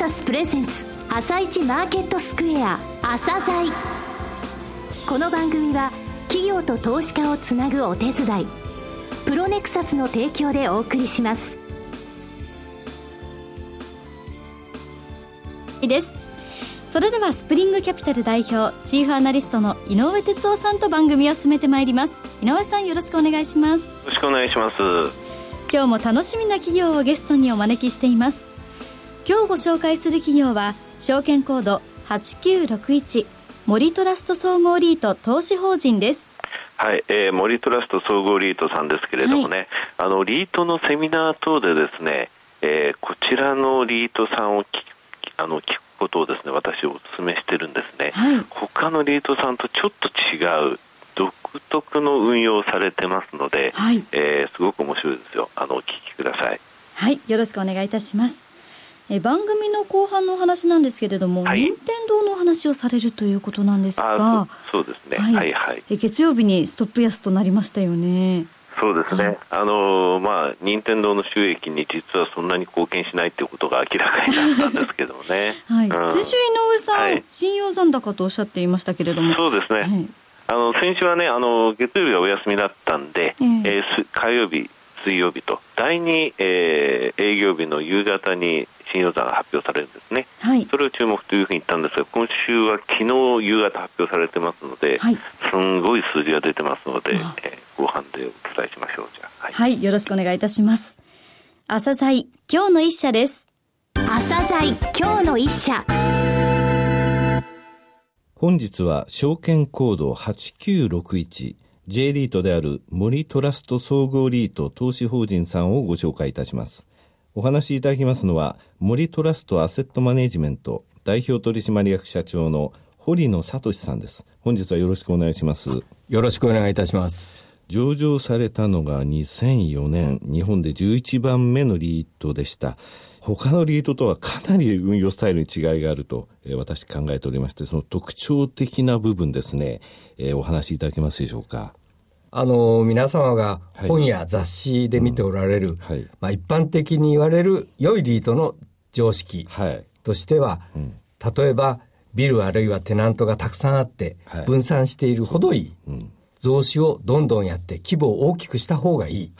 サスプレゼンツ朝一マーケットスクエア朝鮮。この番組は企業と投資家をつなぐお手伝いプロネクサスの提供でお送りします。です。それではスプリングキャピタル代表チーフアナリストの井上哲夫さんと番組を進めてまいります。井上さんよろしくお願いします。よろしくお願いします。今日も楽しみな企業をゲストにお招きしています今日ご紹介する企業は証券コード8961森トラスト総合リート投資法人です。はい、えー、森トラスト総合リートさんですけれどもね、はい、あのリートのセミナー等でですね、えー、こちらのリートさんを聞あの聞くことをですね私お勧めしてるんですね、はい、他のリートさんとちょっと違う独特の運用されてますので、はい、えー、すごく面白いですよ。あのお聞きください。はいよろしくお願いいたしますえ番組の後半のお話なんですけれども、はい、任天堂のお話をされるということなんですが。そうですね、はい、はいはい。え月曜日にストップ安となりましたよね。そうですね、はい、あのまあ、任天堂の収益に実はそんなに貢献しないということが明らかになったんですけどもね、はい、先週、井上さん、はい、信用残高とおっしゃっていましたけれども、そうですね、はい、あの先週はねあの、月曜日はお休みだったんで、えー、えー、火曜日、水曜日と、第2、えー、営業日の夕方に信用残が発表されるんですね、はい、それを注目というふうに言ったんですが、今週は昨日夕方発表されてますので、はい、すんごい数字が出てますので、えー、後半でお伝えしましょう、じゃはい、はい、よろしくお願いいたします。朝鮮今日の一社です。朝鮮今日の一社。本日は証券コード8961 J リートである森トラスト総合リート投資法人さんをご紹介いたします。お話しいただきますのは、森トラストアセットマネジメント代表取締役社長の堀野聡さんです。本日はよろしくお願いします。よろしくお願いいたします。上場されたのが2004年、日本で11番目のリートでした。他のリートとはかなり運用スタイルに違いがあると、えー、私考えておりまして、その特徴的な部分ですね、えー、お話しいただけますでしょうか。あの、皆様が本や雑誌で見ておられる、はいうん。はい、まあ、一般的に言われる良いリートの常識としては、はいうん、例えば、ビルあるいはテナントがたくさんあって分散しているほどいい、うん、増資をどんどんやって規模を大きくした方がいい、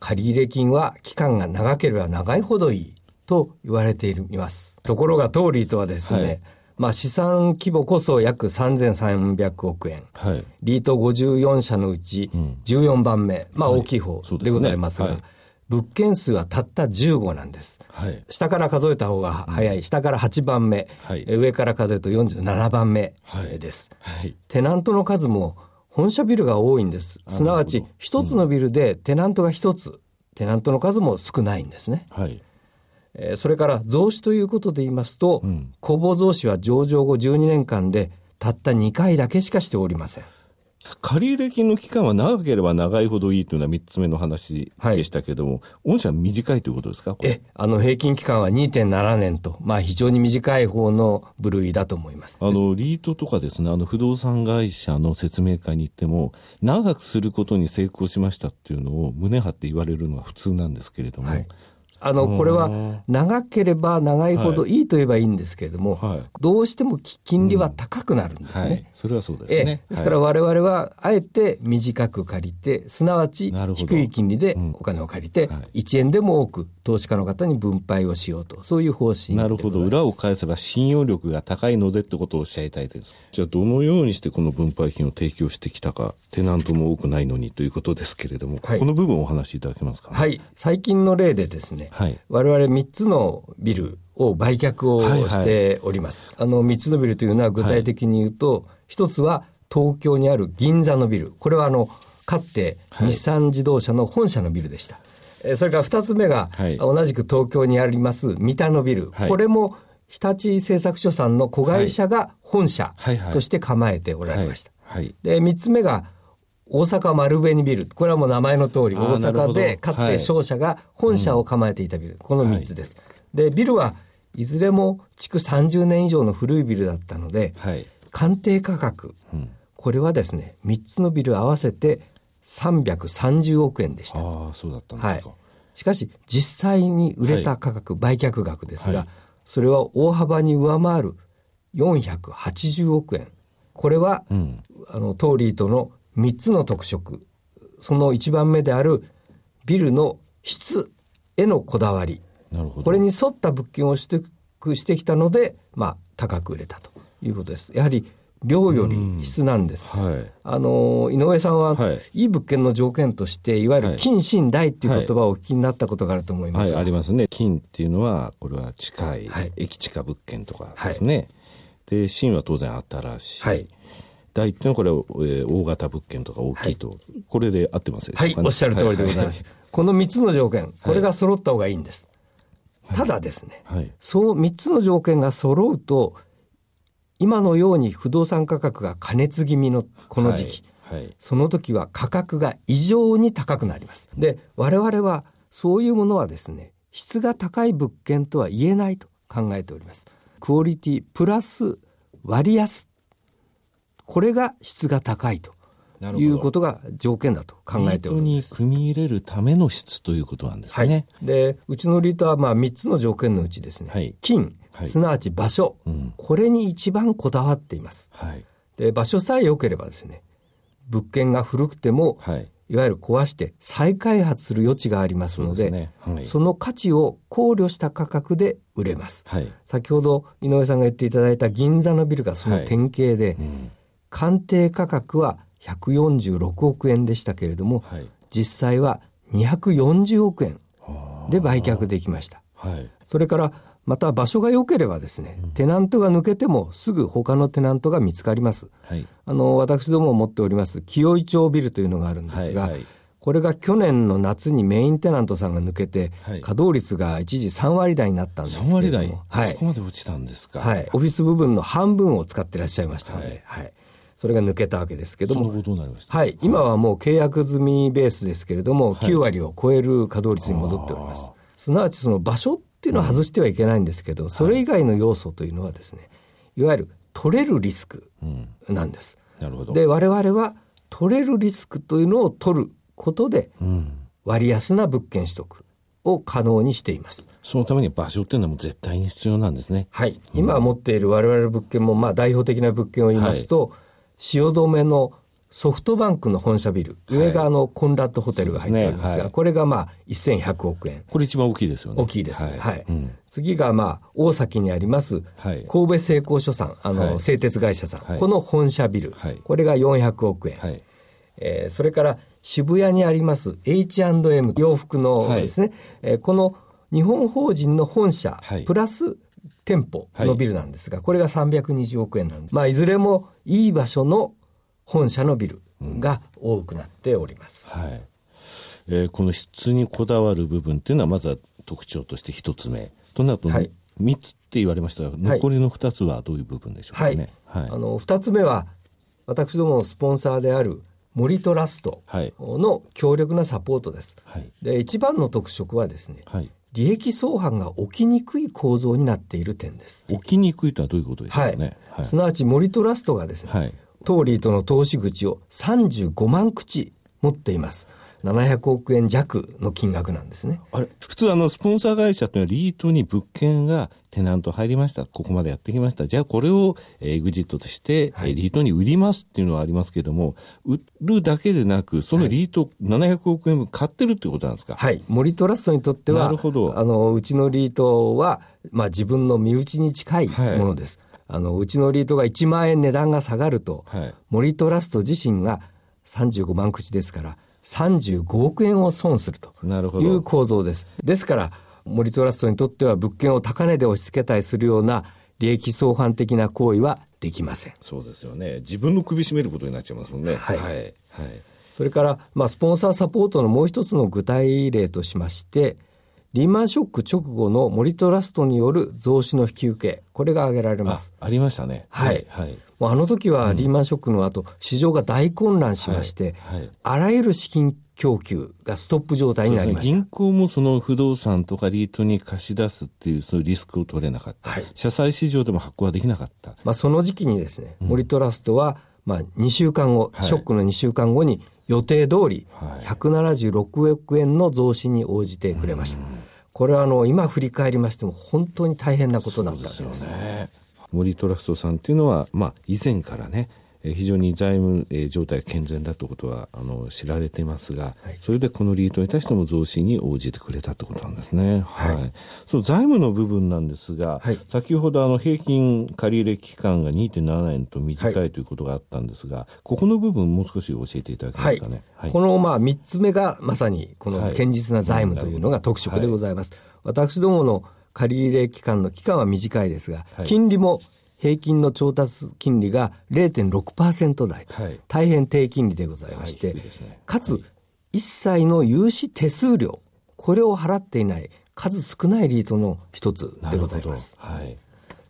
借入金は期間が長ければ長いほどいいと言われています。ところがトーリーとはですね、まあ、資産規模こそ約3300億円、はい、リート54社のうち14番目、うん、まあ大きい方でございますが、はい。すねはい、物件数はたった15なんです、下から数えた方が早い、うん、下から8番目、上から数えると47番目です、テナントの数も本社ビルが多いんです。すなわち、一つのビルでテナントが一つ、テナントの数も少ないんですね。はいえー、それから増資ということで言いますと、うん、公募増資は上場後12年間でたった2回だけしかしておりません。借入金の期間は長ければ長いほどいいというのは3つ目の話でしたけれども、はい、御社は短いということですか？え、あの、平均期間は2.7年と、まあ非常に短い方の部類だと思います。あの、リートとかですね、あの、不動産会社の説明会に行っても、長くすることに成功しましたっていうのを胸張って言われるのが普通なんですけれども、はいあの、これは長ければ長いほどい。いと言えばいいんですけれども、はい、どうしても金利は高くなるんですね。うんはい、それはそうですね。ですから我々はあえて短く借りて、すなわち低い金利でお金を借りて、1円でも多く投資家の方に分配をしようと、そういう方針なるほど。裏を返せば信用力が高いのでってことをおっしゃいたいです。じゃあどのようにしてこの分配金を提供してきたか、テナントも多くないのにということですけれども、はい、この部分をお話しいただけますか、ね、はい。最近の例でですね、はい、我々3つのビルを売却をしております。はいはい、あの3つのビルというのは具体的に言うと、一、つは東京にある銀座のビル。これはあの、かって、日産自動車の本社のビルでした。はい、それから二つ目が、はい、同じく東京にあります三田のビル。はい、これも日立製作所さんの子会社が本社として構えておられました。で、三つ目が、大阪丸紅ビル。これはもう名前の通り、大阪でかって商社が本社を構えていたビル。この3つです。で、ビルはいずれも築30年以上の古いビルだったので、はい、鑑定価格、うん、これはですね、3つのビル合わせて330億円でした。ああ、そうだったんですか。はい、しかし、実際に売れた価格、はい、売却額ですが、それは大幅に上回る480億円。これは、うん、あの、当リートの3つの特色。その1番目であるビルの質へのこだわり。これに沿った物件を取得してきたので、まあ、高く売れたということです。やはり、量より質なんです。はい、あの、井上さんは、はい、いい物件の条件として、いわゆる近新大っていう言葉をお聞きになったことがあると思います、はい、ありますね。近っていうのは、これは近い、駅近物件とかですね。で、新は当然新しい。はい大っていうのはこれ、えー、大型物件とか大きいと、はい、これで合ってますはい、おっしゃる通りでございます。はい、この3つの条件、これが揃った方がいいんです。はい、ただですね、はい、そう3つの条件が揃うと、今のように不動産価格が過熱気味のこの時期、はい、その時は価格が異常に高くなります。で、我々はそういうものはですね、質が高い物件とは言えないと考えております。クオリティプラス割安。これが質が高いと。いうことが条件だと考えております。に組み入れるための質ということなんですね。はい、で、うちのリートはまあ3つの条件のうちですね、はい、金、はい、すなわち場所、うん、これに一番こだわっています。はい、で場所さえ良ければですね物件が古くても、はい、いわゆる壊して再開発する余地がありますのでそ、ね。はい、その価値を考慮した価格で売れます、はい、先ほど井上さんが言っていただいた銀座のビルがその典型で、うん、鑑定価格は146億円でしたけれども、実際は240億円で売却できました。それからまた場所が良ければですね、テナントが抜けてもすぐ他のテナントが見つかります。はい、あの、私ども持っております清井町ビルというのがあるんですが、はいはい、これが去年の夏にメインテナントさんが抜けて、はい、稼働率が一時3割台になったんですけども。3割台？はい。そこまで落ちたんですか？はい。オフィス部分の半分を使ってらっしゃいましたので、はい、はいそれが抜けたわけですけども。はい。今はもう契約済みベースですけれども、9割を超える稼働率に戻っております。すなわちその場所っていうのは外してはいけないんですけど、それ以外の要素というのはですね、いわゆる取れるリスクなんです。うん、なるほど。で、我々は取れるリスクというのを取ることで、割安な物件取得を可能にしています。そのために場所っていうのはもう絶対に必要なんですね。はい。今持っている我々の物件も、まあ代表的な物件を言いますと、はい、汐留のソフトバンクの本社ビル、上があのコンラッドホテルが入っておりますが、すね。はい、これがまあ1100億円。これ一番大きいですよね。大きいですね。はい。はい。うん、次がまあ大崎にあります、神戸製鋼所さん、あの、製鉄会社さん、この本社ビル、これが400億円。はい。えー、それから渋谷にあります H&M 洋服のですね、はい、えー、この日本法人の本社、プラス店舗のビルなんですが、これが320億円なんで、まあ、いずれもいい場所の本社のビルが多くなっております。はい。えー、この質にこだわる部分っていうのは、まずは特徴として一つ目。となると、はい、3つって言われましたが、残りの2つはどういう部分でしょうかね？はい。はい、あの、2つ目は、私どものスポンサーである森トラストの強力なサポートです。はい、で、一番の特色はですね、はい、利益相反が起きにくい構造になっている点です。起きにくいとはどういうことでしょうかね。はい、すなわち森トラストがですね、はい、トーリーとの投資口を35万口持っています。700億円弱の金額なんですね。あれ、普通あの、スポンサー会社っていうのはリートに物件がテナント入りました。ここまでやってきました。じゃあこれをエグジットとして、はい、リートに売りますっていうのはありますけども、売るだけでなく、そのリート700億円分買ってるってことなんですか？はい。森トラストにとっては、なるほど。あの、うちのリートは、まあ自分の身内に近いものです。はいあの、うちのリートが1万円値段が下がると、はい、森トラスト自身が35万口ですから、35億円を損するという構造です。ですから、森トラストにとっては物件を高値で押し付けたりするような利益相反的な行為はできません。そうですよね。自分の首絞めることになっちゃいますもんね。はい。はい。はい、それから、まあ、スポンサーサポートのもう一つの具体例としまして、リーマンショック直後の森トラストによる増資の引き受け、これが挙げられます。ありましたね。はい。はい、もうあの時はリーマンショックの後、市場が大混乱しまして、はいはい、あらゆる資金供給がストップ状態になりました。銀行もその不動産とかリートに貸し出すっていうそういうリスクを取れなかった。はい、社債市場でも発行はできなかった。まあその時期にですね、森トラストは、まあ2週間後、ショックの2週間後に予定通り176億円の増資に応じてくれました。これはあの今振り返りましても本当に大変なことだったんですですよね。森トラストさんっていうのは、まあ、以前からね、非常に財務状態が健全だということはあの知られていますが、はい、それでこのリートに対しても増資に応じてくれたということなんですね。はい。はい、その財務の部分なんですが、はい、先ほどあの平均借入期間が2.7年と短いということがあったんですが、ここの部分もう少し教えていただけますかね？このまあ3つ目がまさにこの堅実な財務というのが特色でございます。私どもの借入期間の期間は短いですが、金利も平均の調達金利が0.6%台と、はい、大変低金利でございまして、はいね、かつ、一切の融資手数料、これを払っていない数少ないリートの一つでございます。はい、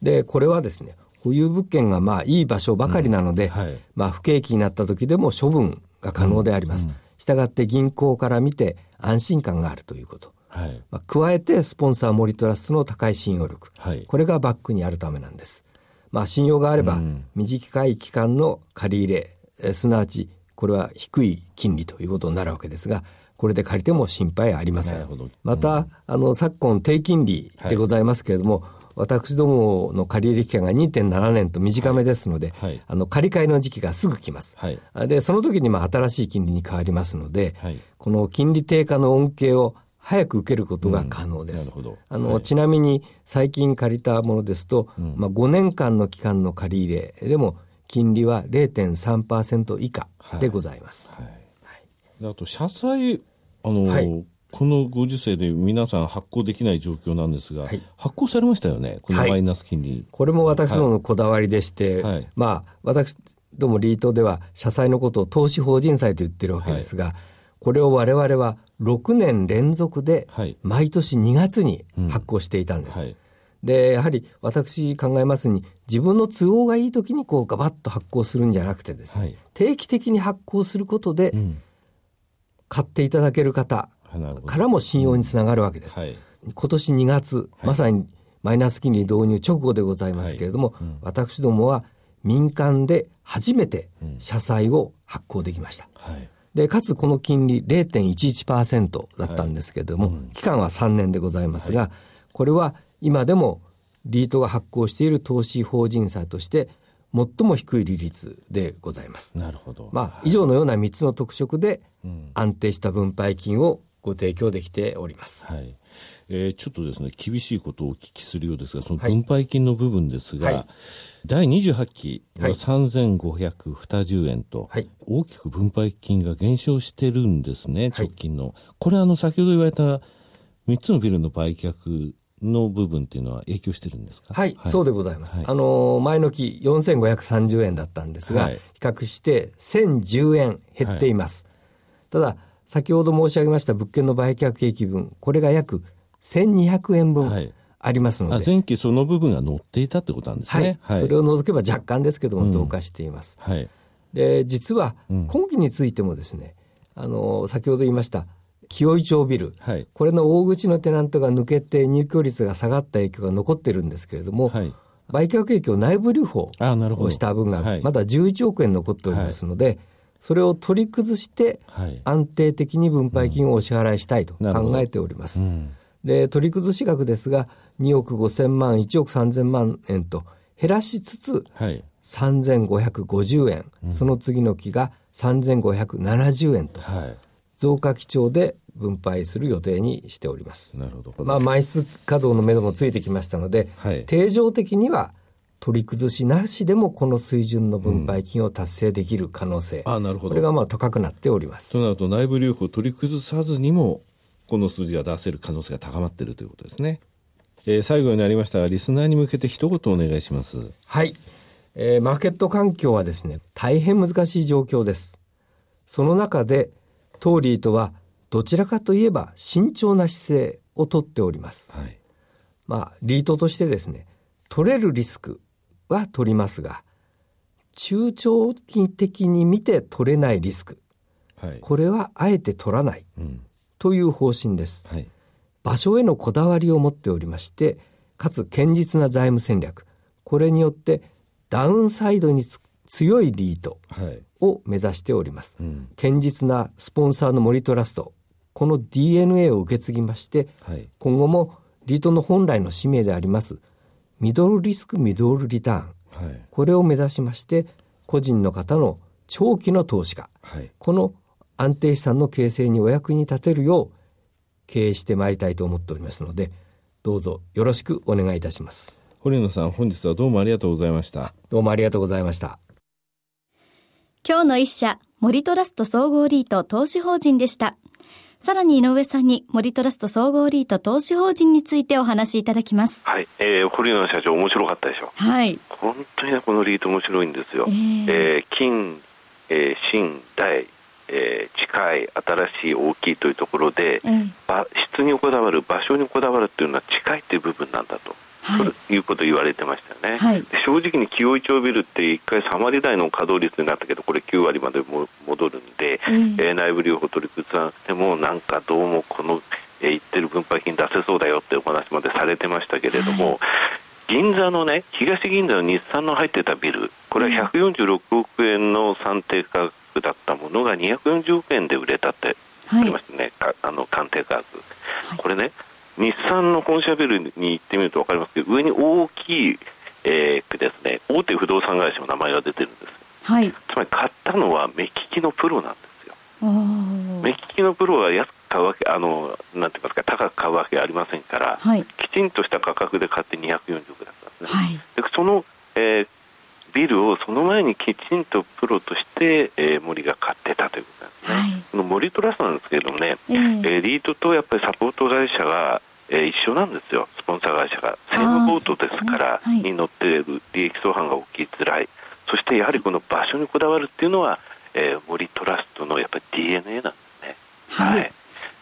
で、これはですね、保有物件がまあいい場所ばかりなので、うん。はい、まあ不景気になった時でも処分が可能であります。したがって銀行から見て安心感があるということ。はい、まあ、加えてスポンサーモリトラストの高い信用力、はい、これがバックにあるためなんです。まあ、信用があれば、短い期間の借り入れ、すなわち、これは低い金利ということになるわけですが、これで借りても心配ありません。また、あの、昨今低金利でございますけれども、はい。私どもの借入期間が2.7年と短めですので、はい。はい、あの借り換えの時期がすぐ来ます。はい、で、その時にまあ新しい金利に変わりますので、この金利低下の恩恵を早く受けることが可能です。うん、あの、はい、ちなみに最近借りたものですと、うん、まあ、5年間の期間の借り入れでも金利は0.3%以下でございます。はい。はい、あと社債あの、はい、このご時世で皆さん発行できない状況なんですが、はい、発行されましたよね、このマイナス金利。はい、これも私どものこだわりでして、はい、まあ、私どもリートでは、社債のことを投資法人債と言ってるわけですが、これを我々は6年連続で毎年2月に発行していたんです。はい。うんはい、で、やはり私考えますに、自分の都合がいい時にこうガバッと発行するんじゃなくてですね、はい、定期的に発行することで、買っていただける方からも信用につながるわけです。今年2月、まさにマイナス金利導入直後でございますけれども、うん、私どもは民間で初めて社債を発行できました。はいで、かつこの金利0.11%だったんですけれども、はいうん、期間は3年でございますが、はい、これは今でもリートが発行している投資法人債として最も低い利率でございます。なるほど。まあ、以上のような3つの特色で安定した分配金をご提供できております。はいえー、ちょっとですね、厳しいことをお聞きするようですが、その分配金の部分ですが、はい、第28期は3520円と、大きく分配金が減少してるんですね、直近の。これあの、先ほど言われた3つのビルの売却の部分っていうのは影響してるんですか？はい、はい、そうでございます。はい、あの、前の期4530円だったんですが、はい、比較して1010円減っています。ただ、先ほど申し上げました物件の売却益分、これが約1200円分ありますので、はい、前期その部分が載っていたってことなんですね。はい。それを除けば若干ですけども増加しています。うん、はい。で、実は今期についてもですね、あの、先ほど言いました、清井町ビル、はい、これの大口のテナントが抜けて入居率が下がった影響が残ってるんですけれども、はい、売却益を内部留保をした分がまだ11億円残っておりますので、はい。それを取り崩して安定的に分配金をお支払いしたいと考えております。うん、で、取り崩し額ですが、2億5千万、1億3千万円と減らしつつ、はい、3550円、うん、その次の期が3570円と、はい、増加基調で分配する予定にしております。なるほど。まあ、枚数稼働の目処もついてきましたので、はい、定常的には取り崩しなしでもこの水準の分配金を達成できる可能性、うん、あなるほど。これがまあ高くなっております。となると内部留保を取り崩さずにもこの数字が出せる可能性が高まっているということですね、えー、最後になりましたがリスナーに向けて一言お願いします。はい、えー、マーケット環境はですね大変難しい状況です。その中でトーリーとはどちらかといえば慎重な姿勢をとっております、はい、まあリートとしてですね取れるリスクは取りますが、中長期的に見て取れないリスク、はい、これはあえて取らない、という方針です、はい、場所へのこだわりを持っておりまして、かつ堅実な財務戦略、これによってダウンサイドに強いリートを目指しております、はいうん、堅実なスポンサーの森トラスト、この DNA を受け継ぎまして、はい、今後もリートの本来の使命でありますミドルリスクミドルリターン、はい、これを目指しまして個人の方の長期の投資家、はい、この安定資産の形成にお役に立てるよう経営してまいりたいと思っておりますのでどうぞよろしくお願いいたします堀野さん本日はどうもありがとうございましたどうもありがとうございました今日の一社森トラスト総合リート投資法人でしたさらに井上さんに森トラスト総合リート投資法人についてお話しいただきます。はい。えー、堀野社長面白かったでしょ。はい。本当にね、このリート面白いんですよ。えー、えー、金、えー、新、大、えー、近い、新しい、大きいというところで、えー、質にこだわる、場所にこだわるっていうのは近いっていう部分なんだと。はい、いうことを言われてましたよね、はい、正直に清井町ビルって1回3割台の稼働率になったけどこれ9割までも戻るんで、うん、えー、内部留保取り崩さなくてもなんかどうもこの、えー、言ってる分配金出せそうだよってお話までされてましたけれども、はい、銀座のね東銀座の日産の入ってたビルこれは146億円の算定価格だったものが240億円で売れたってありましたね、はい、あの鑑定価格、これね日産の本社ビルに行ってみると分かりますけど上に大きい、えー、ですね大手不動産会社の名前が出てるんです、はい、つまり買ったのは目利きのプロなんですよ。目利きのプロは安く買うわけあのなんて言いますか高く買うわけありませんから、はい、きちんとした価格で買って240億だったんですね、はい、でその、えー、ビルをその前にきちんとプロとして、えー、森が買ってたということなんですね、はい、この森トラストなんですけれどもね、えー、えー、リートとやっぱりサポート会社がえー、一緒なんですよ、スポンサー会社が。セームボートですから、ねはい、に乗っている利益相反が起きづらい。そしてやはりこの場所にこだわるっていうのは、えー、森トラストのやっぱり DNA なんですね。はい。はい、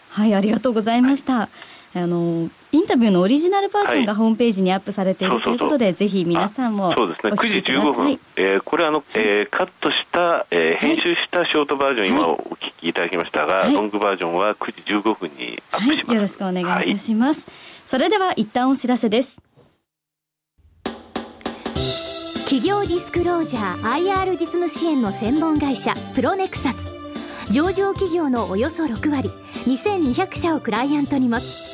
はい、ありがとうございました。はいあのインタビューのオリジナルバージョンがホームページにアップされているということで、ぜひ皆さんもそうですね、9時15分、えー、これあの、えー、カットした、えー、編集したショートバージョン、今お聞きいただきましたが、ロングバージョンは9時15分にアップします、よろしくお願いいたします。それでは一旦お知らせです。企業ディスクロージャー IR 実務支援の専門会社プロネクサス。上場企業のおよそ6割2200社をクライアントに持つ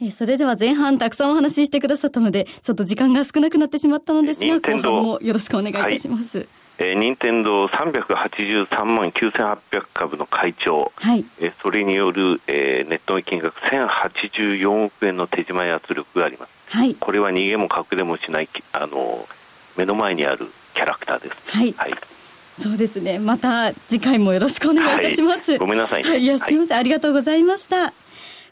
えそれでは前半たくさんお話ししてくださったので、ちょっと時間が少なくなってしまったのですが、後半もよろしくお願いいたします。はい、えー、任天堂383万9800株の会長、はい、えー、それによる、えー、ネットの金額1084億円の手締まい圧力があります。はい、これは逃げも隠れもしないあの目の前にあるキャラクターです。はい、はいそうですね。また次回もよろしくお願いいたします。はい、ごめんなさい、ね、はい、いや、すみません、はい、ありがとうございました。